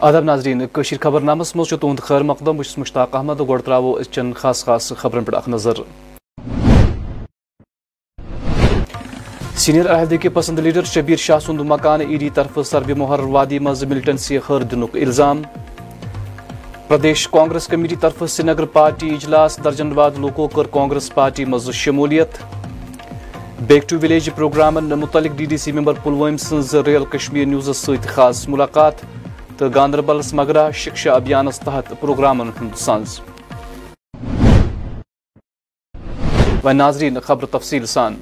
آداب ناظرین، کشیر خبر نامس مز تہد خیر مقدم بس مشتاق احمد گوڑ ترو چن خاص خاص خبرن پہ اخ نظر. سینئر عہدے پسند لیڈر شبیر شاہ سند مکان ای ڈی طرف سرب مہر وادی مز ملٹنسی ہر دنک الزام. پردیش کانگریس کمیٹی طرف سری نگر پارٹی اجلاس درجن واد لوکو کر کانگریس پارٹی مز شمولیت. بیک ٹو ولیج پروگرامن متعلق ڈی ڈی سی ممبر پلوام سنز ریل کشمیر نیوزس ست خاص ملاقات. تو گاندربلس مگرہ شکشا ابھیانس تحت پروگرامن ہند سنز و ناظرین، خبر تفصیل سان۔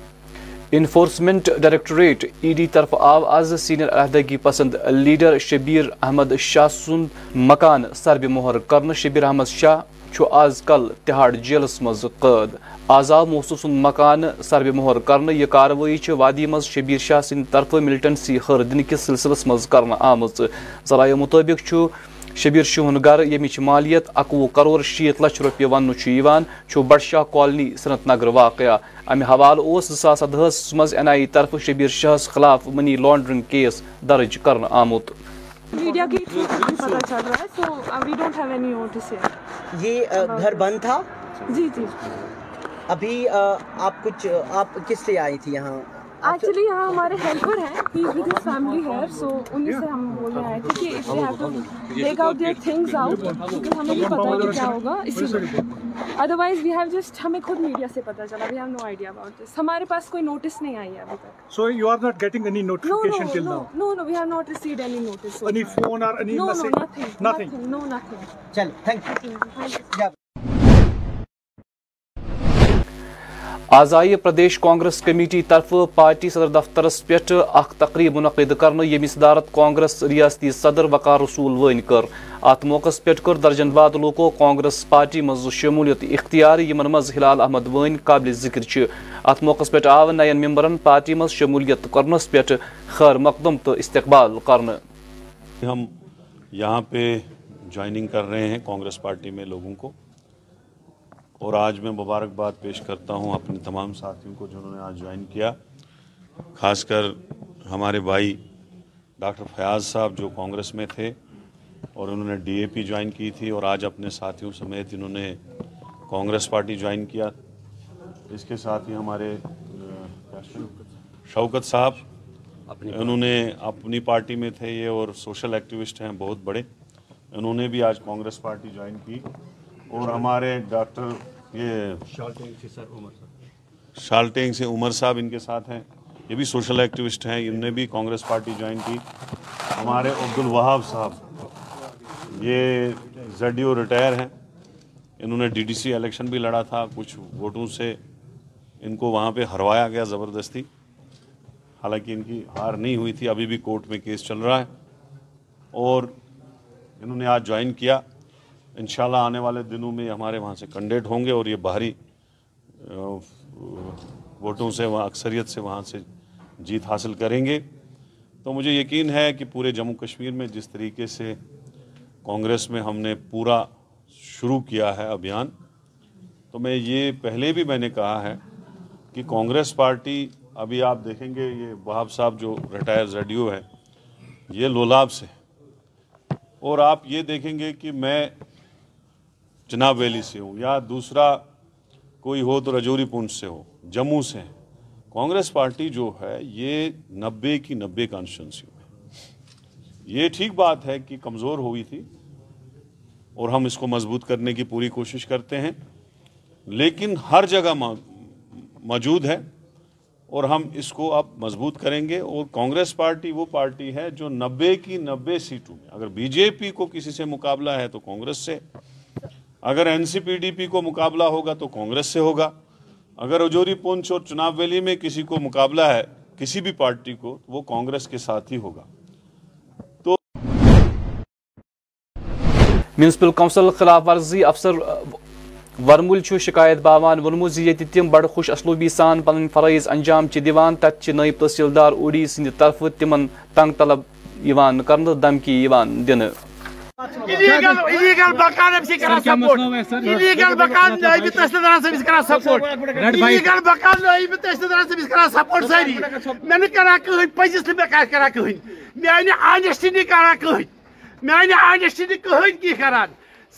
انفورسمنٹ ڈائریکٹوریٹ ای ڈی طرف آو آز سینئر عہدگی پسند لیڈر شبیر احمد شاہ سند مکان سرب مہر کرن شبیر احمد شاہ چھو آز کل تہاڑ جیلس مز قید۔ آزاد محسوس مکان سرب مہر کرن یہ کاروی وادی مز شبیر شاہ سند طرف ملٹنسی ہر دن کس سلسلس مز کرن آمز ذرائع مطابق چھو شبیر شہن گر یمچ مالیت اکوہ کروڑ شیت لچھ روپیہ ون بڑشاہ کالنی سنت نگر واقع امہ حوالہ اس زاس سدہس مز این آئی طرف شبیر شاہس خلاف منی لانڈرنگ کیس درج کرن آمت۔ نوٹس یہ گھر بند تھا؟ جی جی۔ ابھی آپ کچھ آپ کس لیے آئی تھی یہاں ایکچولی یہاں ہمارے ہیلپر ہیں ہی ود ہز فیملی ہے سو انہیں سے ہم بولنے آئے تھے کہ if they have to take out their things out کیونکہ ہمیں نہیں پتا کہ کیا ہوگا اسی لیے ادروائز وی ہیو جسٹ ہمیں خود میڈیا سے پتا چلا we have no idea about this ہمارے پاس کوئی نوٹس نہیں آئی ہے ابھی تک notification no, till no, now? no, no, we have not received any notice. so Any far. phone or any No, no, message? nothing, Nothing. nothing, no, nothing. چل thank you Thank you. آزائی Pradesh Congress committee طرف party صدر دفترس پہ اخ تقریب منعقد کرنے یمہ صدارت کانگریس ریاستی صدر وقار رسول ون کر۔ ات موقع پہ کر درجن واد لوکو کانگریس پارٹی مز شمولیت اختیار، یمن مز ہلال احمد ون قابل ذکر چھ۔ ات موقع پہ آو نین ممبرن پارٹی مز شمولیت کرنس پہ خیر مقدم تو استقبال کرنے ہم یہاں پہ جوائننگ کر رہے ہیں کانگریس پارٹی میں لوگوں کو۔ اور آج میں مبارکباد پیش کرتا ہوں اپنے تمام ساتھیوں کو جنہوں نے آج جوائن کیا خاص کر ہمارے بھائی ڈاکٹر فیاض صاحب جو کانگریس میں تھے اور انہوں نے ڈی اے پی جوائن کی تھی اور آج اپنے ساتھیوں سمیت انہوں نے کانگریس پارٹی جوائن کیا۔ اس کے ساتھ ہی ہمارے شوکت صاحب انہوں نے اپنی پارٹی میں تھے یہ اور سوشل ایکٹیوسٹ ہیں بہت بڑے انہوں نے بھی آج کانگریس پارٹی جوائن کی۔ اور ہمارے ڈاکٹر یہ شالٹینگ سے عمر صاحب۔ ان کے ساتھ ہیں۔ یہ بھی سوشل ایکٹیوسٹ ہیں۔ انہوں نے بھی کانگریس پارٹی جوائن کی۔ ہمارے عبد الوہاب صاحب یہ زڈیو ریٹائر ہیں۔ انہوں نے ڈی ڈی سی الیکشن بھی لڑا تھا۔ کچھ ووٹوں سے ان کو وہاں پہ ہروایا گیا زبردستی۔ حالانکہ ان کی ہار نہیں ہوئی تھی۔ ابھی بھی کورٹ میں کیس چل رہا ہے۔ اور انہوں نے آج جوائن کیا۔ انشاءاللہ آنے والے دنوں میں ہمارے وہاں سے کنڈیٹ ہوں گے اور یہ باہری ووٹوں سے، وہاں اکثریت سے وہاں سے جیت حاصل کریں گے۔ تو مجھے یقین ہے کہ پورے جموں کشمیر میں جس طریقے سے کانگریس میں ہم نے پورا شروع کیا ہے ابھیان، تو میں یہ پہلے بھی میں نے کہا ہے کہ کانگریس پارٹی، ابھی آپ دیکھیں گے یہ وہاب صاحب جو ریٹائر زیڈیو ہے یہ لولاب سے اور آپ یہ دیکھیں گے کہ میں چناب ویلی سے ہوں یا دوسرا کوئی ہو تو رجوری پونچھ سے ہو جموں سے کانگریس پارٹی جو ہے، یہ نبے کی نبے کانسٹیچنسی میں یہ ٹھیک بات ہے کہ کمزور ہوئی تھی اور ہم اس کو مضبوط کرنے کی پوری کوشش کرتے ہیں، لیکن ہر جگہ موجود ہے اور ہم اس کو اب مضبوط کریں گے اور کانگریس پارٹی وہ پارٹی ہے جو نبے کی نبے سیٹوں میں، اگر بی جے پی کو کسی سے مقابلہ ہے تو کانگریس سے اگر N C P D P کو مقابلہ ہوگا تو کانگریس سے ہوگا۔ اگر اجوری پونچھ اور چناب ویلی میں کسی کو مقابلہ ہے، کسی بھی پارٹی کو وہ کانگریس کے ساتھ ہی ہوگا میونسپل کونسل خلاف ورزی افسر ورمل شکایت باوان وونمت زِ ییٚتہِ تِم بڑٕ خوش اسلوبی سان پنٕنۍ فرٲیض انجام چھِ دِوان تتہِ چھِ نٲیِب تحصیلدار اوڈی سٕنٛدِ طرفہٕ تِمن تنگ طلب یِوان کرنہٕ دھمکی illegal illegal مکان أمۍ چھِ کران support illegal مکان نٲیِب تحصیلدارن أمِس کران support illegal مکان نٲیِب تحصیلدارن أمِس کران support سٲری مےٚ نہٕ کران کٕہٕنۍ پٔزِس نہٕ مےٚ کران کٕہٕنۍ میانہِ آنیسٹی نہٕ کران کٕہٕنۍ میانہ آنسٹی کہین کی کران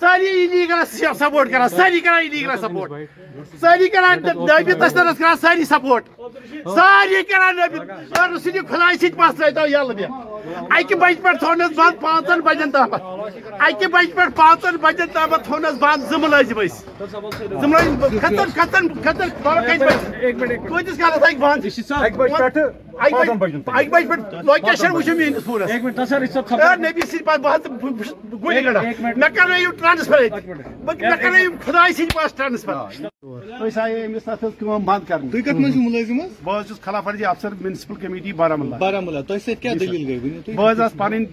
ساری ایلیگل سپورٹ کران ساری کران ایلیگل سپورٹ ساری کران نبی تسلس کران ساری سپورٹ ساری کران نبی اور سنی خدا سیت پاس رہتا یل بہ اکہ بج پہ تھونس بند پانچن بجن تام اکہ بج پہ پانچن بجن تام تھونس بند زٕ ملٲزم ٲسۍ زٕ ملٲزم کھتن کھتن کھتن کٔژِ بجہِ کۭتِس کالس ہیٚکہِ بند. اکہ بج پہ لوکیشن وچھو میٲنس فونس نبی سی پاس بہت گولی گڑا مے کرنٲیو ٹرانسفر مے کرنٲیو خدا سی پاس ٹرانسفر. أسۍ آیے أمِس تَتھ ٲس کٲم بنٛد کَرٕنۍ تُہۍ کتھ منٛز چھِو مُلٲزِم حظ بہٕ حظ چھُس خلاف ورزی افسر میونسپل کمیٹی بارہمولہ بارہمولہ تۄہہِ سۭتۍ کیٛاہ دٔلیٖل گٔے بہٕ حظ آس پنٕنۍ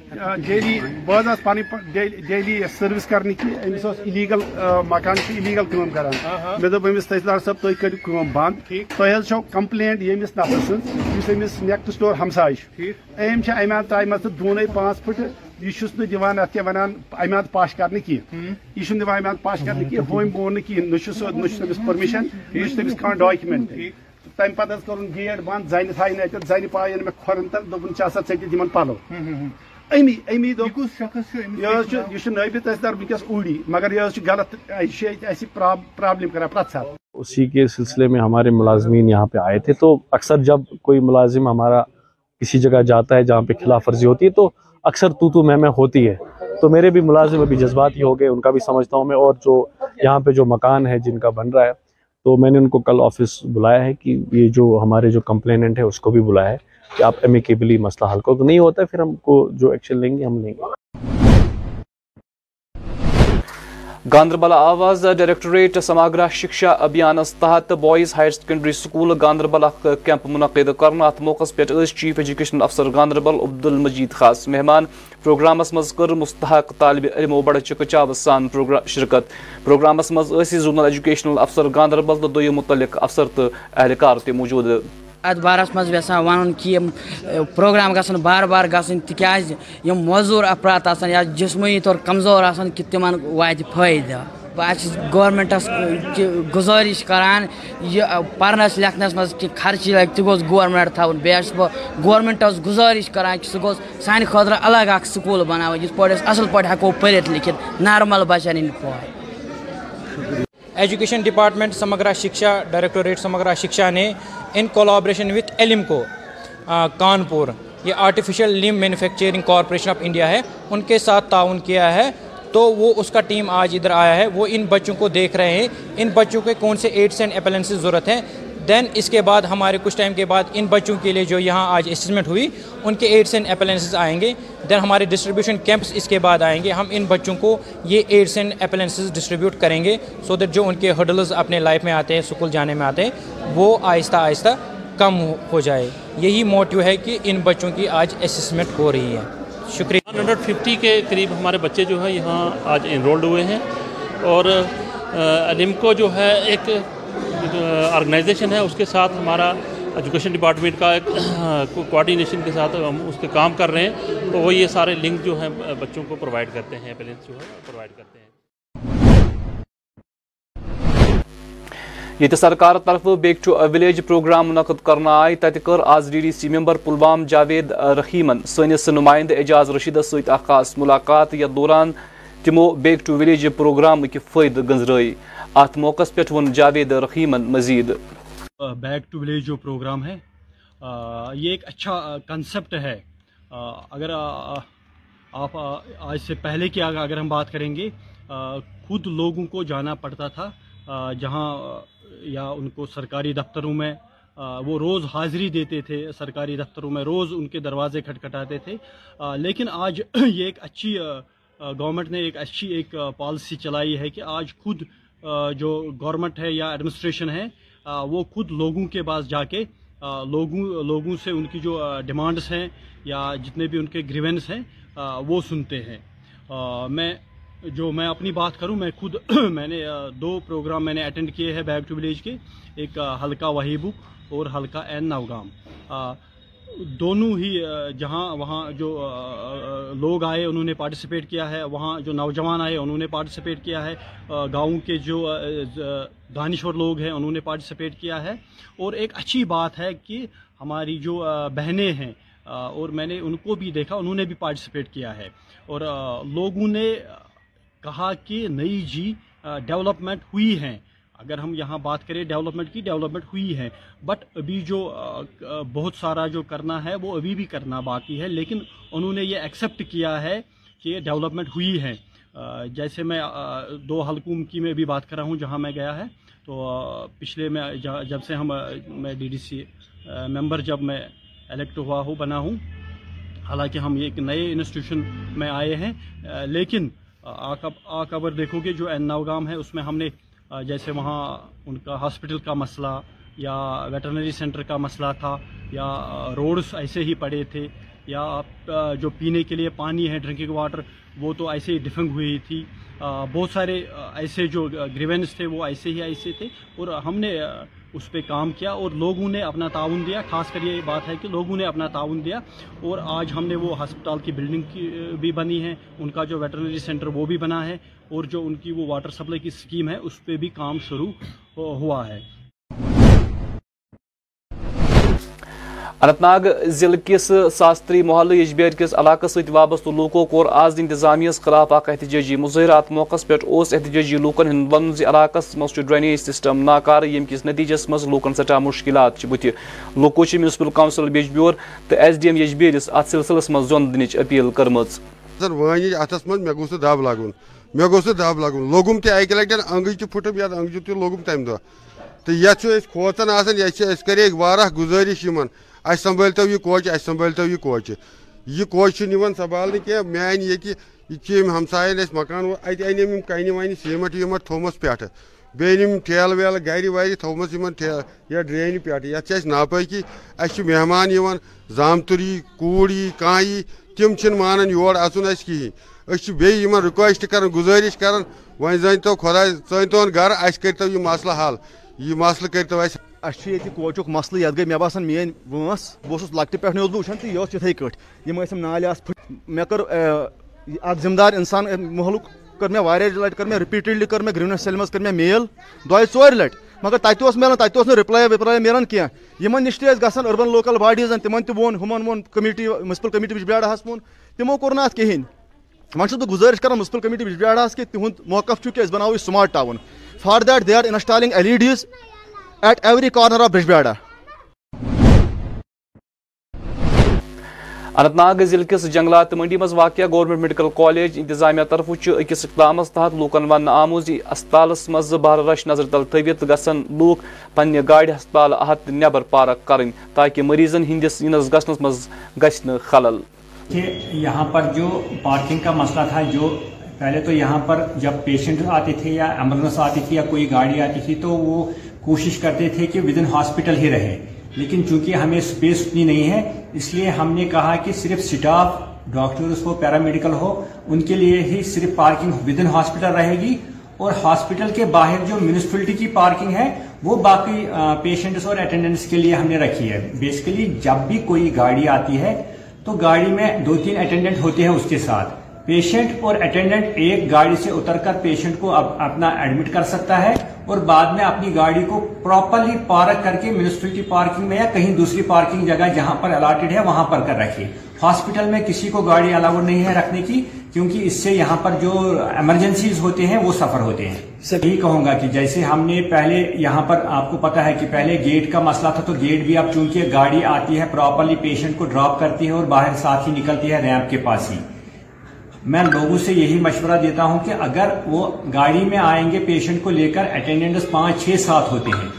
ڈیلی بہٕ حظ آس پنٕنۍ ڈیلی سٔروِس کرنہِ کہِ أمِس اوس اِلیٖگل مکان چھُ اِلیٖگل کٲم کران مےٚ دوٚپ أمِس تحصیلدار صٲب تُہۍ کٔرِو کٲم بنٛد تۄہہِ حظ چھو کمپلینٹ ییٚمِس نفر سٕنٛز یُس أمِس ڈور ہمساے چھُ أمۍ چھِ اَمہِ اَنٛد ترٛایمَژٕ دوٗنَے پانٛژھ پھٕٹہٕ یہ نہٕ دِوان اَتھ کیٛاہ وَنان اَمہِ اَنٛد پاش کرنہٕ کینٛہہ یہِ چھُنہٕ دِوان اَمہِ اَنٛد پاش کرنہٕ کینٛہہ ہوٚمۍ گوٚو نہٕ کِہیٖنۍ نہ چھُ سُہ نہ چھُ تٔمِس پٔرمِشن نہ چھُ تٔمِس کانٛہہ ڈاکیومینٹ تَمہِ پتہٕ حظ کوٚرُن گیٹ بنٛد زنہِ تھایہِ نہٕ اَتٮ۪تھ زنہِ پایَن مےٚ کھۄرن تل ہسا ژٔٹِتھ یِمن پلو۔ امی امی أمِس یہ چھُ نٲبِد تحصیلدار وٕنکٮ۪س اوٗڑی مگر یہِ غلط یہِ اَسہِ پرابلم کران پرٛٮ۪تھ ساتہٕ۔ اسی کے سلسلے میں ہمارے ملازمین یہاں پہ آئے تھے تو اکثر جب کوئی ملازم ہمارا کسی جگہ جاتا ہے جہاں پہ خلاف ورزی ہوتی ہے تو اکثر تو تو میں میں ہوتی ہے۔ تو میرے بھی ملازم ابھی جذباتی ہو گئے ان کا بھی سمجھتا ہوں میں اور جو یہاں پہ جو مکان ہے جن کا بن رہا ہے تو میں نے ان کو کل آفس بلایا ہے کہ یہ جو ہمارے جو کمپلیننٹ ہے اس کو بھی بلایا ہے کہ آپ امیکیبلی مسئلہ حل کرو۔ تو نہیں ہوتا ہے، پھر ہم کو جو ایکشن لیں گے، ہم لیں گے۔ گاندربل آواز ڈائریکٹوریٹ سماگرا شکشا ابھیانس تحت boys higher secondary school Ganderbal اخ کیمپ منعقد کرنا ات موقع پہ چیف ایجوکیشن افسر گاندربل عبد المجید خاص مہمان۔ پروگرامس مز کر مستحق طالب علمو بڑ چکچاو سان شرکت۔ پروگرامس مز زونل ایجوکیشنل افسر گاندربل تو دویم متعلق افسر تو اہلکار تہ موجود۔ ات بارس مز یژھان ون کہ پروگرام گھن بار بار گھن تکیاز یم موزور افراد آسان یا جسمانی طور کمزور آسان کہ تمن وات فائدہ بہت گورمنٹس گزارش کران، یہ پرنس لکھنس مز کہ خرچی لگ تہ گوس گورمنٹ تھاون۔ بیٚیہِ چھُس بہٕ گورمنٹس گزارش کران کہ سُہ گوٚژھ سانہِ خٲطرٕ الگ اکھ سکوٗل بناوُن یِتھ پٲٹھۍ أسۍ اصل پٲٹھۍ ہٮ۪کو پٔرِتھ لیکھِتھ نارمل بچن ہٕنٛدۍ پٲٹھۍ education department Samagra Shiksha directorate Samagra Shiksha نے ان کولابریشن وتھ ایلم کو کانپور یہ آرٹیفیشل لم مینوفیکچرنگ کارپوریشن آف انڈیا ہے ان کے ساتھ تعاون کیا ہے تو وہ اس کا ٹیم آج ادھر آیا ہے وہ ان بچوں کو دیکھ رہے ہیں ان بچوں کے کون سے ایڈس اینڈ اپلنسز ضرورت ہیں دین اس کے بعد ہمارے کچھ ٹائم کے بعد ان بچوں کے لیے جو یہاں آج اسسمنٹ ہوئی، ان کے ایڈس اینڈ اپلنسز آئیں گے۔ دین ہمارے ڈسٹریبیوشن کیمپس اس کے بعد آئیں گے۔ ہم ان بچوں کو یہ ایڈس اینڈ اپلنسز ڈسٹریبیوٹ کریں گے سو دیٹ جو ان کے ہڈلز اپنے لائف میں آتے ہیں اسکول جانے میں آتے ہیں، وہ آہستہ آہستہ کم ہو جائے۔ یہی موٹیو ہے کہ ان بچوں کی آج اسسمنٹ ہو رہی ہے۔ شکریہ۔ ون ہنڈریڈ ففٹی کے قریب ہمارے بچے جو ہیں، یہاں آج انرولڈ ہوئے ہیں اور علم کو جو ہے، ایک آرگنائزیشن ہے، اس کے ساتھ ہمارا ایجوکیشن ڈپارٹمنٹ کا ایک کوآڈینیشن کے ساتھ ہم اس کے کام کر رہے ہیں۔ تو وہ یہ سارے لنک جو ہیں بچوں کو پرووائڈ کرتے ہیں پیرنٹس جو ہے پرووائڈ کرتے ہیں۔ یہ سرکار طرف بیک ٹو ولیج پروگرام منعقد کرنا آئی۔ تت کر آز D D C member Pulwama Javed Rahiman since نمائندہ اعجاز رشیدس ست خاص ملاقات۔ یتھ دوران تمو بیک ٹو ولیج پروگرام کے فائدہ گنزرائے ات موقع پہ ون جاوید رحیمن مزید۔ بیک ٹو ولیج جو پروگرام ہے یہ ایک اچھا کنسپٹ ہے۔ اگر آپ آج سے پہلے کی اگر ہم بات کریں گے خود لوگوں کو جانا پڑتا تھا جہاں، یا ان کو سرکاری دفتروں میں وہ روز حاضری دیتے تھے سرکاری دفتروں میں، روز ان کے دروازے کھٹکھٹاتے تھے۔ لیکن آج یہ ایک اچھی گورنمنٹ نے ایک اچھی ایک پالیسی چلائی ہے کہ آج خود جو گورنمنٹ ہے یا ایڈمنسٹریشن ہے وہ خود لوگوں کے پاس جا کے لوگوں لوگوں سے ان کی جو ڈیمانڈس ہیں یا جتنے بھی ان کے گریونس ہیں وہ سنتے ہیں۔ میں جو میں اپنی بات کروں، میں خود میں نے دو پروگرام میں نے اٹینڈ کیے ہیں بیک ٹو ولیج کے۔ ایک حلقہ وہیبو اور حلقہ این نوگام دونوں ہی جہاں وہاں جو لوگ آئے، انہوں نے پارٹیسپیٹ کیا ہے، وہاں جو نوجوان آئے، انہوں نے پارٹیسپیٹ کیا ہے گاؤں کے جو دانشور لوگ ہیں، انہوں نے پارٹیسپیٹ کیا ہے۔ اور ایک اچھی بات ہے کہ ہماری جو بہنیں ہیں اور میں نے ان کو بھی دیکھا، انہوں نے بھی پارٹیسپیٹ کیا ہے۔ اور لوگوں نے کہا کہ نئی جی ڈیولپمنٹ ہوئی ہیں اگر ہم یہاں بات کریں ڈیولپمنٹ کی ڈیولپمنٹ ہوئی ہے بٹ ابھی جو بہت سارا جو کرنا ہے وہ ابھی بھی کرنا باقی ہے لیکن انہوں نے یہ ایکسیپٹ کیا ہے کہ ڈیولپمنٹ ہوئی ہے جیسے میں دو حلقوں کی میں بھی بات کر رہا ہوں جہاں میں گیا ہے تو پچھلے میں جب سے ہم میں ڈی ڈی سی ممبر جب میں الیکٹ ہوا ہوں بنا ہوں حالانکہ ہم ایک نئے انسٹیٹیوشن میں آئے ہیں لیکن آ کبر دیکھو گے جو این نوگام ہے اس میں ہم نے جیسے وہاں ان کا ہاسپٹل کا مسئلہ یا ویٹرنری سینٹر کا مسئلہ تھا یا روڈز ایسے ہی پڑے تھے یا جو پینے کے لیے پانی ہے ڈرنکنگ واٹر وہ تو ایسے ہی ڈفنگ ہوئی تھی۔ بہت سارے ایسے جو گریونس تھے وہ ایسے ہی ایسے تھے اور ہم نے اس پہ کام کیا اور لوگوں نے اپنا تعاون دیا۔ خاص کر یہ بات ہے کہ لوگوں نے اپنا تعاون دیا اور آج ہم نے وہ ہسپتال کی بلڈنگ بھی بنی ہے۔ ان کا جو ویٹرنری سینٹر وہ بھی بنا ہے اور جو ان کی وہ واٹر سپلائی کی سکیم ہے، اس پہ بھی کام شروع ہوا ہے۔ اننت ناگ ضلع کس ساستری محلہ یجبیر کس علاقہ ست وابستہ لوکو کور آز انتظامیہ خلاف اخ احتجاجی مظاہرات موقع پہ احتجاجی لوکن ہند ون علاقہ مز ڈرینیج سسٹم ناکار یم کس نتیجس مز لوکن سٹھا مشکلات بت لوکو میونسپل کونسل یجبیور تو ایس ڈی ایم یجبیرس ات سلسلس مز زون دن اپیل کرم ون اتس من مے گو سہ دب لگن مے گو سہ دب لگن لوگم تہ اکہ لٹہ انگج تہ پھٹم، یا انگج تہ لوگم تمہ دہ تو یت کھوژان آسان یہ کرے واریاہ گزارش یمن۔ اس سنبھالتو یہ کوچ اس سنبھالتو یہ کوچ۔ یہ کوچ نوان سنبھالنے کی مے یہ ہمسائن اس مکان ات ان کن ون سیمٹ ویمٹ تھومس پہ بیٚیہِ أنِم ٹھیلہٕ ویلہٕ گرِ ورِ تھومُت یِمن یا ڈرینہِ پٮ۪ٹھ۔ یتھ چھِ اَسہِ اَسہِ چھِ مہمان یِوان زامتُر یی کوٗر یی کانٛہہ یی تِم چھِنہٕ مانان یور اژُن اَسہِ کِہیٖنۍ۔ أسۍ چھِ بیٚیہِ یِمن رِکویسٹ کران، گُزٲرِش کران، وۄنۍ زٲنۍتو خۄداے ژٲنۍتون گرٕ، اَسہِ کٔرۍتو یہِ مسلہٕ حل۔ یہِ مسلہٕ کٔرۍتو اَسہِ اَسہِ یہ کوچُک مسلہٕ، یَتھ گٔے مےٚ باسان میٛٲنۍ وٲنٛس، بہٕ اوسُس لۄکٹہِ پٮ۪ٹھ اوسُس بہٕ وٕچھان تہٕ یِم ٲسۍ نالہِ آسہٕ پھٕٹ مےٚ کٔر اکھ دار اِنسان محلُک کٔر مےٚ واریاہ لَٹہِ کٔر مےٚ رِپیٖٹِڈلی کٔر مےٚ گرٛیٖنَس سیٚلہِ منٛز کٔر مےٚ میل، دۄیہِ ژورِ لَٹہِ۔ مگر تَتہِ اوس میلان، تَتہِ اوس نہٕ رِپلاے وِپلاے میلان کینٛہہ۔ یِمن نِش تہِ ٲسۍ گژھان أربن لوکل باڈیٖزن تِمن تہِ ووٚن، ہُمن ووٚن کٔمِٹی مُنسپل کٔمِٹی بِجبیاڑاہس ووٚن۔ تِمو کوٚر نہٕ اَتھ کِہینۍ۔ وۄنۍ چھُس بہٕ گُزٲرِش کران مُنسپل کٔمِٹی بِجبیاڑاہس کہِ تِہُنٛد موقف چھُ کہِ أسۍ بناوو یہِ smart town for that they are installing L E Ds at every corner of Bijbehara Anantnag ضلع کس جنگلات منڈی مز واقع گورنمنٹ میڈیکل کالج انتظامیہ طرف اکس اقدام تحت لوکن ون آمت ہسپتالس مز بہر رش نظر تل تھوت گھن لوک پنہ گاڑی ہسپتال احت نبر پارک کریں تاکہ مریضن ہندس انس گھنس مز گھن خلل۔ کہ یہاں پر جو پارکنگ کا مسئلہ تھا جو پہلے تو یہاں پر جب پیشنٹ آتے تھے یا ایمبولینس آتی تھی یا کوئی گاڑی آتی تھی تو وہ کوشش کرتے تھے کہ ود ان ہاسپٹل ہی رہے۔ لیکن چونکہ ہمیں اسپیس اتنی نہیں ہے، اس لیے ہم نے کہا کہ صرف سٹاف ڈاکٹرز ہو پیرامیڈیکل ہو، ان کے لیے ہی صرف پارکنگ ود ان ہاسپٹل رہے گی۔ اور ہاسپٹل کے باہر جو میونسپلٹی کی پارکنگ ہے، وہ باقی پیشنٹس اور اٹینڈنٹس کے لیے ہم نے رکھی ہے۔ بیسیکلی جب بھی کوئی گاڑی آتی ہے، تو گاڑی میں دو تین اٹینڈنٹ ہوتے ہیں اس کے ساتھ۔ پیشنٹ اور اٹینڈنٹ ایک گاڑی سے اتر کر پیشنٹ کو اپنا ایڈمٹ کر سکتا ہے اور بعد میں اپنی گاڑی کو پراپرلی پارک کر کے میونسپلٹی پارکنگ میں یا کہیں دوسری پارکنگ جگہ جہاں پر الاٹڈ ہے وہاں پر کر رکھے ہاسپٹل میں کسی کو گاڑی الاؤڈ نہیں ہے رکھنے کی کیونکہ اس سے یہاں پر جو ایمرجنسیز ہوتے ہیں وہ سفر ہوتے ہیں۔ یہی کہوں گا کہ جیسے ہم نے پہلے یہاں پر آپ کو پتا ہے کہ پہلے گیٹ کا مسئلہ تھا تو گیٹ بھی اب چونکہ گاڑی آتی ہے پراپرلی پیشنٹ کو ڈراپ کرتی ہے اور باہر ساتھ ہی نکلتی ہے ریمپ کے پاس ہی۔ میں لوگوں سے یہی مشورہ دیتا ہوں کہ اگر وہ گاڑی میں آئیں گے پیشنٹ کو لے کر اٹینڈنٹس پانچ چھ ساتھ ہوتے ہیں۔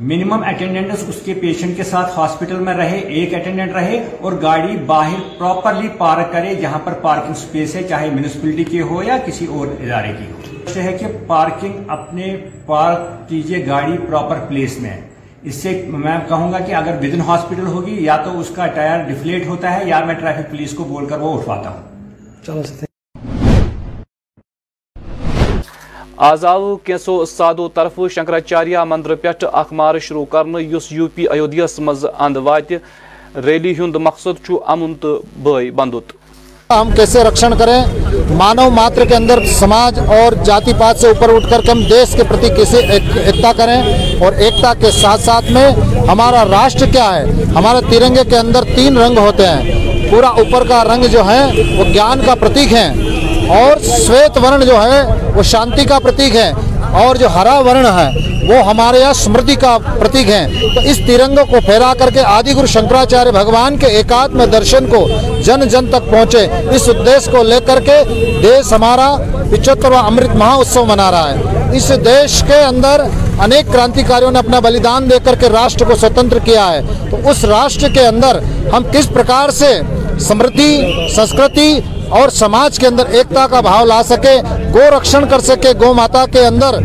منیمم اٹینڈنٹس اس کے پیشنٹ کے ساتھ ہاسپٹل میں رہے، ایک اٹینڈنٹ رہے اور گاڑی باہر پراپرلی پارک کرے جہاں پر پارکنگ سپیس ہے، چاہے میونسپلٹی کی ہو یا کسی اور ادارے کی ہو۔ اچھا ہے کہ پارکنگ اپنے پارک کیجیے گاڑی پراپر پلیس میں اس سے میں کہوں گا کہ اگر ود ان ہاسپٹل ہوگی یا تو اس کا ٹائر ڈفلیٹ ہوتا ہے یا میں ٹریفک پولیس کو بول کر وہ اٹھواتا ہوں۔ آز آو کینسو سادو طرف شنکراچاریہ مندر پہ اخ مارچ شروع کرنے یس یو پی ایودھیس مز اند وات، ریلی ہند مقصد امن تو بھائی بندت ہم کیسے رکشن کریں؟ مانو ماتر کے اندر سماج اور جاتی پات سے اوپر اٹھ کر کے ہم دیش کے پرتی کیسے ایکتا کریں اور ایکتا کے ساتھ ساتھ میں ہمارا راشٹر کیا ہے؟ ہمارے ترنگے کے اندر تین رنگ ہوتے ہیں۔ اور سویت ورن جو ہے، وہ شانتی کا پرتیک ہے اور جو ہرا ورن ہے، وہ ہمارے یہاں سمرتی کا پرتیک ہے۔ تو اس تیرنگ کو پھیلا کر کے آدی گرو شنکراچاریہ بھگوان کے ایکات میں درشن کو جن جن تک پہنچے، اس ادیش کو لے کر کے دیش ہمارا پچہترواں امرت مہا اتسو منا رہا ہے۔ اس دیش کے اندر انیک کرانتیکاریوں نے اپنا بلیدان دے کر کے راشٹر کو سوتنتر کیا ہے۔ تو اس راشٹر کے اندر ہم کس پرکار سے سمردھی سنسکرتی اور سماج کے اندر ایکتا کا بھاؤ لا سکے گو رکشن کر سکے گو ماتا کے اندر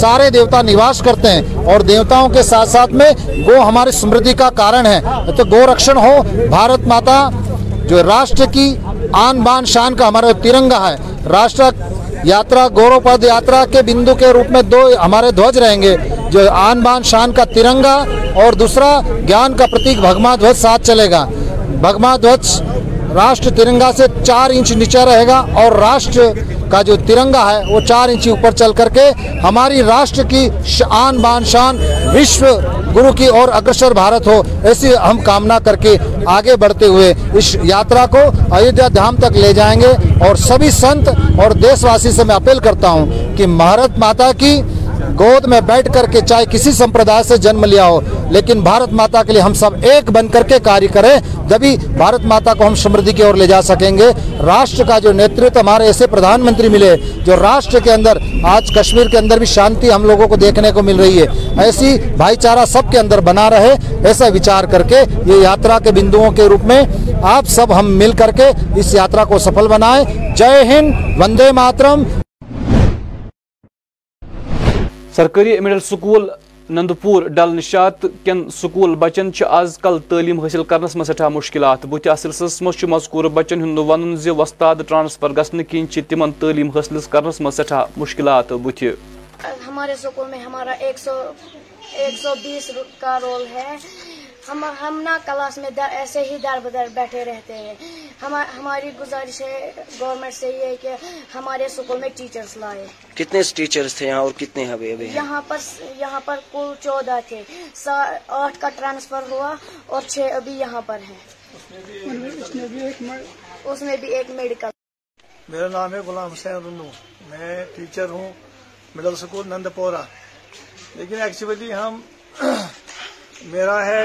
سارے دیوتا نواس کرتے ہیں اور دیوتاؤں کے ساتھ ساتھ میں گو ہماری سمردھی کا کارن ہے تو گو رکشن ہو بھارت ماتا جو راشٹر کی آن بان شان کا ہمارا ترنگا ہے راشٹر یاترا گورو پد یاترا کے بندو کے روپ میں دو ہمارے دھوج رہیں گے جو آن بان شان کا ترنگا اور دوسرا گیان کا پرتیک بھگما دھوج ساتھ چلے گا بھگما دھوج راشٹر ترنگا سے چار انچ نیچے رہے گا اور راشٹر کا جو ترنگا ہے وہ چار انچی اوپر چل کر کے ہماری راشٹر کی شان بان شان وشو گرو کی اور اگرسر بھارت ہو ایسی ہم کامنا کر کے آگے بڑھتے ہوئے اس یاترا کو ایودھیا دھام تک لے جائیں گے اور سبھی سنت اور دیش واسی سے میں اپیل کرتا ہوں کہ بھارت ماتا کی گود میں بیٹھ کر کے چاہے کسی سمپردائے سے جنم لیا ہو، لیکن بھارت ماتا کے لیے ہم سب ایک بن کر کے کاری کریں، جبھی بھارت ماتا کو ہم شمردی کی اور لے جا سکیں گے۔ راشٹر کا جو نیترتو ہمارے ایسے پردھان منتری ملے، جو راشٹر کے اندر، آج کشمیر کے اندر بھی شانتی ہم لوگوں کو دیکھنے کو مل رہی ہے۔ ایسی بھائی چارہ سب کے اندر بنا رہے، ایسا وچار کر کے یہ یاترا کے بندوں کے روپ میں آپ سب ہم مل کر کے اس یاترا کو سفل بنائیں۔ جے ہند، وندے ماترم۔ سرکاری مڈل سکول نندپور ڈل نشات کن سکول بچن چھِ آز کل تعلیم حاصل کرنس منٛز سٮ۪ٹھاہ مُشکِلات بہٕ سلسلس منٛز مذکور بچن ہند ون زِ ٹرانسفر گھن کن تم تعلیم حاصل کرنس منٛز سٮ۪ٹھاہ مُشکِلات بٕتھِ ہمارے سکول میں ہمارا ایک سو ایک سو بیس کا رول ہے۔ ہم ہم نہ کلاس میں ایسے ہی در بدر بیٹھے رہتے ہیں۔ ہماری گزارش ہے گورنمنٹ سے یہ ہے کہ ہمارے اسکول میں ٹیچرز لائے کتنے ٹیچرز تھے یہاں اور کتنے ہوئے ابھی یہاں پر یہاں پر کل چودہ تھے۔ آٹھ کا ٹرانسفر ہوا اور چھ ابھی یہاں پر ہیں۔ اس میں بھی ایک میڈیکل میرا نام ہے غلام حسین رنو۔ میں ٹیچر ہوں مڈل اسکول نند پورا لیکن ایکچولی ہم میرا ہے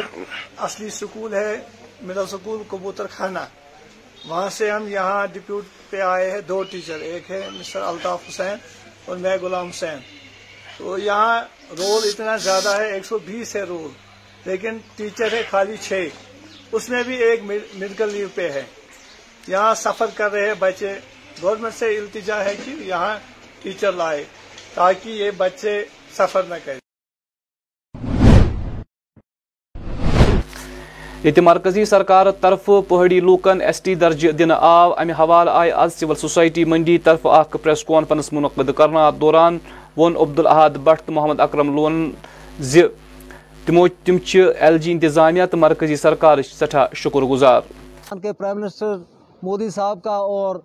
اصلی سکول ہے مڈل سکول کبوتر خانہ وہاں سے ہم یہاں ڈپیوٹ پہ آئے ہیں، دو ٹیچر، ایک ہے مسٹر الطاف حسین اور میں غلام حسین۔ تو یہاں رول اتنا زیادہ ہے، ایک سو بیس ہے رول، لیکن ٹیچر ہے خالی چھ۔ اس میں بھی ایک میڈیکل لیو پہ ہے۔ یہاں سفر کر رہے بچے۔ گورنمنٹ سے التجا ہے کہ یہاں ٹیچر لائے تاکہ یہ بچے سفر نہ کریں۔ یہ مرکزی سرکار طرف پہاڑی لوکن ایس ٹی درجہ دن آو، امہ حوالہ آئی آز سول سوسائٹی منڈی طرف اخ پریس کانفرنس منعقد کرنا دوران ون عبدالاحد بٹ تو محمد اکرم لون زی تمو، تم ایل جی انتظامیہ تو مرکزی سرکار سٹھا شکر گزار۔ پرائم منسٹر مودی صاحب کا اور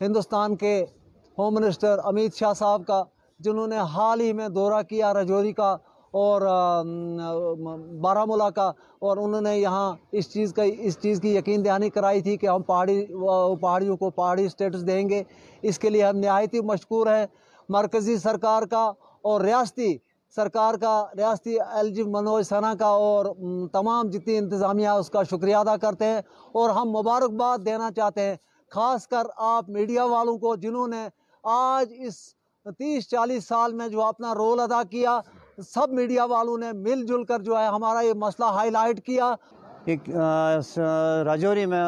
ہندوستان کے ہوم منسٹر امیت شاہ صاحب کا، جنہوں نے حال ہی میں دورہ کیا رجوری کا اور بارہ کا، اور انہوں نے یہاں اس چیز کا، اس چیز کی یقین دہانی کرائی تھی کہ ہم پہاڑی پہاڑیوں کو پہاڑی اسٹیٹس دیں گے۔ اس کے لیے ہم نہایت مشکور ہیں۔ مرکزی سرکار کا اور ریاستی سرکار کا، ریاستی ایل جی منوج سنا کا اور تمام جتنی انتظامیہ اس کا شکریہ ادا کرتے ہیں۔ اور ہم مبارکباد دینا چاہتے ہیں۔ خاص کر آپ میڈیا والوں کو جنہوں نے آج اس تیس چالیس سال میں جو اپنا رول ادا کیا سب میڈیا والوں نے مل جل کر جو ہے ہمارا یہ مسئلہ ہائی لائٹ کیا۔ ایک راجوری میں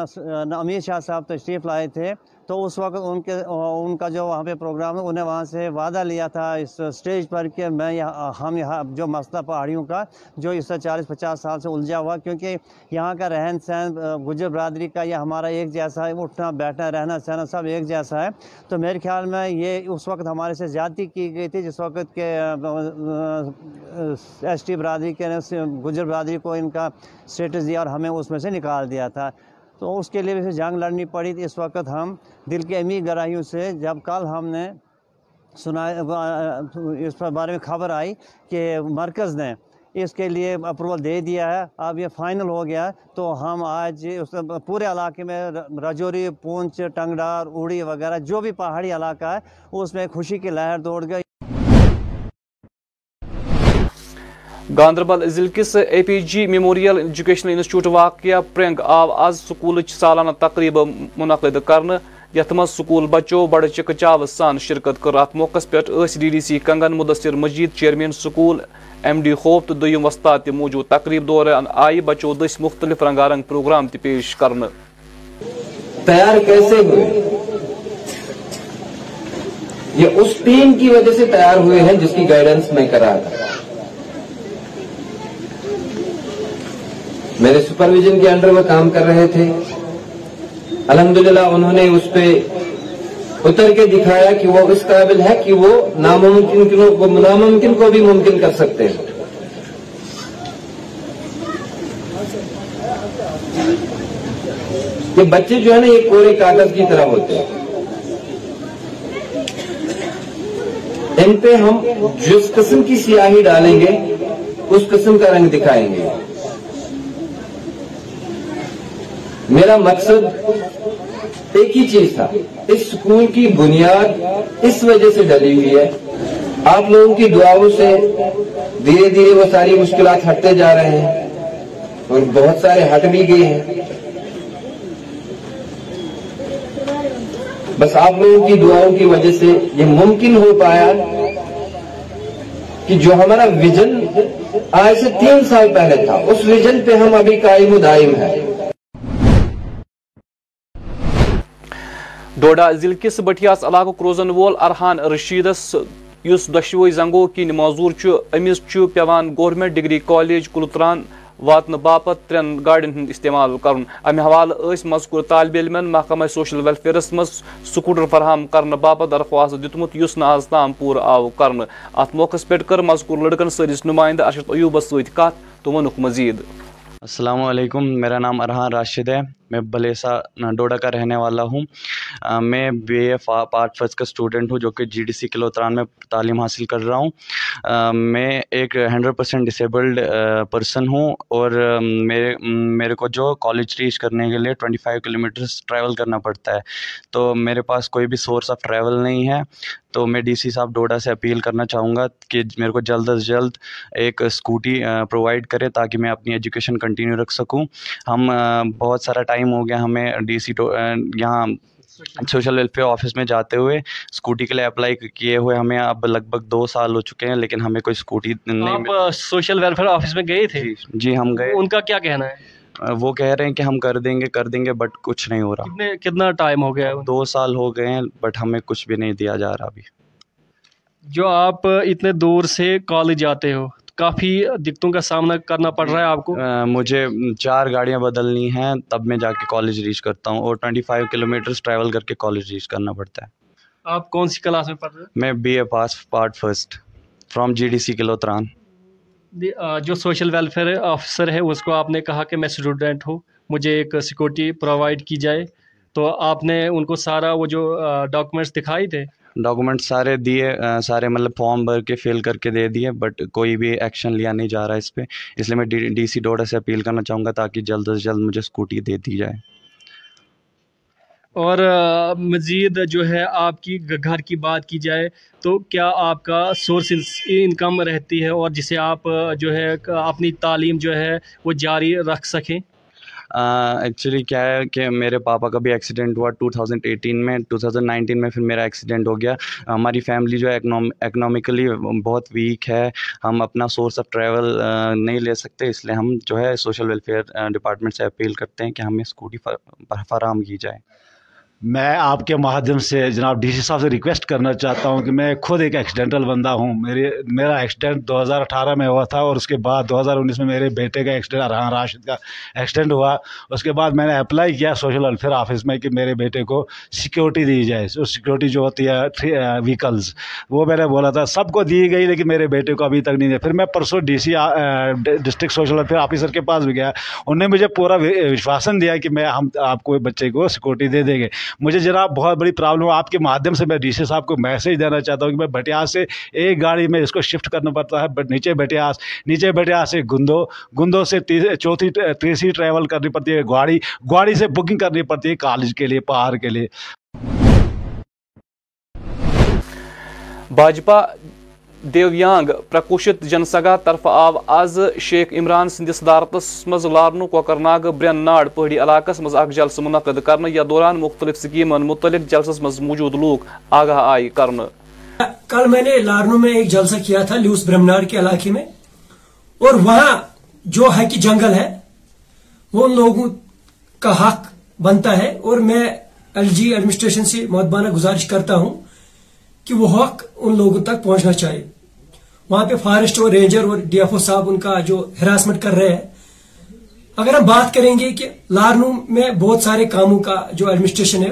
امیر شاہ صاحب تشریف لائے تھے۔ تو اس وقت ان کے، ان کا جو وہاں پہ پروگرام ہے، انہیں وہاں سے وعدہ لیا تھا اس اسٹیج پر کہ میں یہاں، ہم یہاں جو مسئلہ پہاڑیوں کا، جو اس سے چالیس، پچاس سال سے الجھا ہوا، کیونکہ یہاں کا رہن سہن، گجر برادری کا یہ ہمارا ایک جیسا ہے، اٹھنا، بیٹھنا، رہنا سہنا سب ایک جیسا ہے۔ تو میرے خیال میں یہ اس وقت ہمارے سے زیادتی کی گئی تھی، جس وقت کے ایس ٹی برادری کے گجر برادری کو ان کا اسٹیٹس دیا اور ہمیں اس میں سے نکال دیا تھا۔ تو اس کے لیے بھی جانگ لڑنی پڑی۔ تھی اس وقت ہم دل کے امی گراہیوں سے جب کل ہم نے سنا، اس پر بارے میں خبر آئی کہ مرکز نے اس کے لیے اپروول دے دیا ہے۔ اب یہ فائنل ہو گیا۔ تو ہم آج اس پورے علاقے میں رجوری، پونچھ ٹنگڈار اوڑی وغیرہ جو بھی پہاڑی علاقہ ہے، اس میں خوشی کی لہر دوڑ گئی۔ گاندربل ضلع کس A P J memorial educational institute واقعہ پرنگ آو آز سکولچ سالانہ تقریب منعقد کرنے یت سکول بچو، بڑ چکہ چاو سان شرکت کر۔ ات موقع پہ D D C Kangan Mudasir Majid chairman school M D خوب تو دم وستاد تہ موجود۔ تقریب دوران آئی بچو دس مختلف رنگا رنگ پروگرام تہ پیش کرنے تیار کیسے ہوئے؟ یہ اس ٹیم کی وجہ سے تیار ہوئے ہیں جس کی گائیڈنس میں کرا تھا میرے سپرویژن کے انڈر وہ کام کر رہے تھے۔ الحمدللہ انہوں نے اس پہ اتر کے دکھایا کہ وہ اس قابل ہے کہ وہ ناممکن وہ ناممکن کو بھی ممکن کر سکتے ہیں۔ یہ بچے جو ہے نا، یہ کورے کاغذ کی طرح ہوتے ہیں۔ ان پہ ہم جس قسم کی سیاہی ڈالیں گے، اس قسم کا رنگ دکھائیں گے۔ میرا مقصد ایک ہی چیز تھا۔ اس سکول کی بنیاد اس وجہ سے ڈلی ہوئی ہے۔ آپ لوگوں کی دعاؤں سے دھیرے دھیرے وہ ساری مشکلات ہٹتے جا رہے ہیں اور بہت سارے ہٹ بھی گئے ہیں۔ بس آپ لوگوں کی دعاؤں کی وجہ سے یہ ممکن ہو پایا کہ جو ہمارا ویژن آج سے تین سال پہلے تھا، اس ویژن پہ ہم ابھی قائم و دائم ہیں۔ ڈوڈا ضلع کس بٹیاس علاقہ روزن وول ارحان رشیدس اس دشوئی زنگو کن معذور امس پیوان گورنمنٹ ڈگری کالج کلتران واتن باپت ترین گاڑین ہند استعمال کرن۔ امہ حوالہ اس مذکور طالب علم محکمہ سوشل ویلفیئرس مز سکوٹر فراہم کرنے باپت درخواست دیتمت یس نہ آز تام پور آو کرن ات موقع پہ کر مذکور لڑکن سرس نمائندہ ارشد ایوبس ست کت تو ونک مزید۔ السلام علیکم، میرا نام ارحان راشد ہے۔ میں بلیسا ڈوڈا کا رہنے والا ہوں۔ میں بی اے پارٹ فرسٹ کا اسٹوڈنٹ ہوں جو کہ جی ڈی سی کلوتران میں تعلیم حاصل کر رہا ہوں۔ میں ایک ہنڈریڈ پرسینٹ ڈسیبلڈ پرسن ہوں اور میرے میرے کو جو کالج ریچ کرنے کے لیے twenty five kilometres travel کرنا پڑتا ہے۔ تو میرے پاس کوئی بھی سورس آف ٹریول نہیں ہے۔ تو میں ڈی سی صاحب ڈوڈا سے اپیل کرنا چاہوں گا کہ میرے کو جلد از جلد ایک اسکوٹی پرووائڈ کرے تاکہ میں اپنی ایجوکیشن کنٹینیو رکھ سکوں۔ ہم بہت سارا ٹائم ٹائم ہو گیا ہمیں ڈی سی ٹو یہاں سوشل ویلفیئر آفس میں جاتے ہوئے اسکوٹی کے لیے اپلائی کیے ہوئے ہمیں اب لگ بھگ دو سال ہو چکے ہیں لیکن ہمیں کوئی اسکوٹی نہیں سوشل ویلفیئر آفس میں گئے تھے؟ جی،, جی ہم گئے۔ ان کا کیا کہنا ہے؟ وہ کہہ رہے ہیں کہ ہم کر دیں گے کر دیں گے بٹ کچھ نہیں ہو رہا۔ کتنا ٹائم ہو گیا دو سال ہو گئے ہیں بٹ ہمیں کچھ بھی نہیں دیا جا رہا ابھی۔ جو آپ اتنے دور سے کالج جاتے ہو کافی دقتوں کا سامنا کرنا پڑ رہا ہے آپ کو؟ مجھے چار گاڑیاں بدلنی ہیں تب میں جا کے کالج ریچ کرتا ہوں اور twenty five kilometres travel کر کے کالج ریچ کرنا پڑتا ہے۔ آپ کون سی کلاس میں پڑھ رہے ہیں؟ میں B A pass part first from G D C کلوتران جو سوشل ویلفیئر آفیسر ہے اس کو آپ نے کہا کہ میں اسٹوڈنٹ ہوں مجھے ایک سیکورٹی پرووائڈ کی جائے۔ تو آپ نے ان کو سارا وہ جو ڈاکومنٹس دکھائی تھے ڈاکومنٹ سارے دیے سارے مطلب فارم بھر کے فل کر کے دے دیے بٹ کوئی بھی ایکشن لیا نہیں جا رہا ہے اس پہ۔ اس لیے میں ڈی سی ڈوڈا سے اپیل کرنا چاہوں گا تاکہ جلد از جلد مجھے اسکوٹی دے دی جائے۔ اور مزید جو ہے آپ کی گھر کی بات کی جائے تو کیا آپ کا سورس انکم رہتی ہے اور جسے آپ جو ہے، اپنی تعلیم جو ہے وہ جاری رکھ سکیں؟ ایکچولی کیا ہے کہ میرے پاپا کا بھی ایکسیڈنٹ ہوا ٹو تھاؤزنڈ ایٹین میں ٹو تھاؤزنڈ نائنٹین میں پھر میرا ایکسیڈنٹ ہو گیا۔ ہماری فیملی جو ہے اکنامیکلی بہت ویک ہے۔ ہم اپنا سورس آف ٹریول نہیں لے سکتے۔ اس لیے ہم جو ہے سوشل ویلفیئر ڈپارٹمنٹ سے اپیل کرتے ہیں کہ ہمیں اسکوٹی فراہم کی جائے۔ میں آپ کے مادھیم سے جناب ڈی سی صاحب سے ریکویسٹ کرنا چاہتا ہوں کہ میں خود ایک ایکسیڈنٹل بندہ ہوں۔ میرے میرا ایکسیڈنٹ دو ہزار اٹھارہ میں ہوا تھا اور اس کے بعد دو ہزار انیس میں میرے بیٹے کا ایکسیڈنٹ ہاں راشد کا ایکسیڈنٹ ہوا۔ اس کے بعد میں نے اپلائی کیا سوشل ویلفیئر آفس میں کہ میرے بیٹے کو سیکیورٹی دی جائے۔ اس سیکیورٹی جو ہوتی ہے ویکلز uh, وہ میں نے بولا تھا، سب کو دی گئی لیکن میرے بیٹے کو ابھی تک نہیں دیا۔ پھر میں پرسوں D C district social welfare officer کے پاس بھی گیا۔ انہوں نے مجھے پورا وشواسن دیا کہ میں ہم آپ کو بچے کو سیکورٹی دے دیں گے۔ مجھے جناب بہت بڑی پرابلم ہے، آپ کے مادھیم سے میں ڈی سی صاحب کو میسیج دینا چاہتا ہوں کہ میں بٹیاس سے ایک گاڑی میں اس کو شفٹ کرنا پڑتا ہے نیچے بھٹیاس نیچے بھٹیاس سے گندو گندو سے چوتھی تیسری ٹریول کرنی پڑتی ہے گواڑی گواڑی سے بکنگ کرنی پڑتی ہے کالج کے لیے، پہاڑ کے لیے۔ بھاجپا دیویانگ پرکوشت جنسگا طرف آو آز شیخ عمران سندس صدارتس مز لارنو کوکرناگ برین ناڑ پہاڑی علاقس مز اک جلسہ منعقد کرنا یا دوران مختلف سکیمن متعلق جلسس مز موجود لوگ آگاہ آئی کرنا کل میں نے لارنو میں ایک جلسہ کیا تھا لیوس برمنار کے علاقے میں، اور وہاں جو ہے کہ جنگل ہے، وہ ان لوگوں کا حق بنتا ہے، اور میں ایل جی ایڈمنسٹریشن سے مہتبانہ گزارش کرتا ہوں۔ کہ وہ حق ان لوگوں تک پہنچنا چاہیے وہاں پہ فارسٹ اور رینجر اور ڈی ایف او صاحب ان کا جو ہراسمنٹ کر رہے ہیں۔ اگر ہم بات کریں گے کہ لارنو میں بہت سارے کاموں کا جو ایڈمنسٹریشن ہے،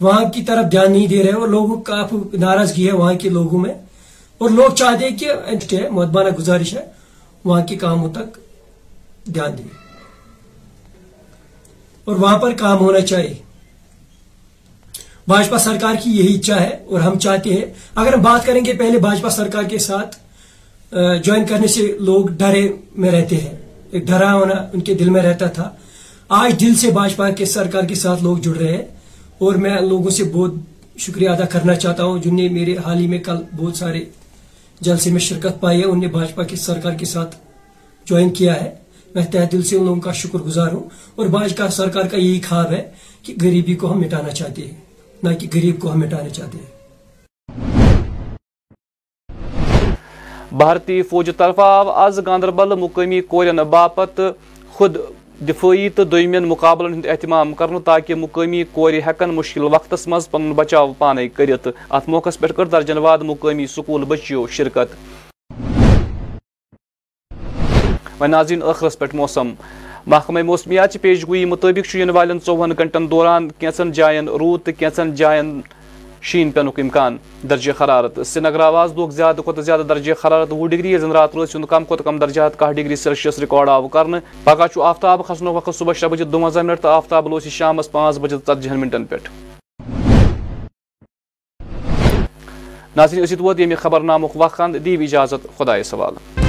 وہاں کی طرف دھیان نہیں دے رہے اور لوگوں کا ناراضگی ہے وہاں کے لوگوں میں۔ اور لوگ چاہتے ہیں کہ مدبانہ گزارش ہے، وہاں کے کاموں تک دھیان دیں اور وہاں پر کام ہونا چاہیے۔ بھاجپا سرکار کی یہی اچھا ہے اور ہم چاہتے ہیں۔ اگر ہم بات کریں گے پہلے بھاجپا سرکار کے ساتھ جوائن کرنے سے لوگ ڈرے میں رہتے ہیں۔ ایک ڈرا ہونا ان کے دل میں رہتا تھا۔ آج دل سے بھاجپا کے سرکار کے ساتھ لوگ جڑ رہے ہیں اور میں لوگوں سے بہت شکریہ ادا کرنا چاہتا ہوں۔ جن نے میرے حال ہی میں کل بہت سارے جلسے میں شرکت پائی ہے ان نے بھاجپا کی سرکار کے ساتھ جوائن کیا ہے۔ میں تہ دل سے ان لوگوں کا شکر گزار ہوں۔ اور بھاجپا سرکار کا یہی خواب ہے کہ غریبی کو ہم مٹانا چاہتے ہیں۔ نہ کہ غریب کو ہم مٹانے چاہتے ہیں۔ بھارتی فوج طرف آو آز گاندربل مقامی کورین باپت خود دفاعی تو دومین مقابلن ہند اہتمام کرن تاکہ مقامی کوری ہیکن مشکل وقتس مز پن بچاؤ پانے کرت ات موقع پہ کر درجن واد مقامی سکول بچیو شرکت۔ و ناظرین ٲخرس پہ موسم۔ محکمہ موسمیات پیش گوئی مطابق ین والن چوہن گھنٹن دوران کینچن جائن رود تو کینچن جائن شین پینک امکان درجہ حرارت۔ سرینگر آواز دک زیادہ کھت زیادہ درجہ حرارت وہ ڈگری زن رات روز ہند کم کھت کم درجات کھ ڈگری سیلسیس ریکارڈ آو کر پگہ آفتاب کھسن وقت صبح شے بجے دونزہ منٹ تو آفتاب لوس شام پانچ بجے ژتجی منٹن پہ ناظرین اسی ووت یمہ خبر نامک وقت، دیو اجازت خدائے سوال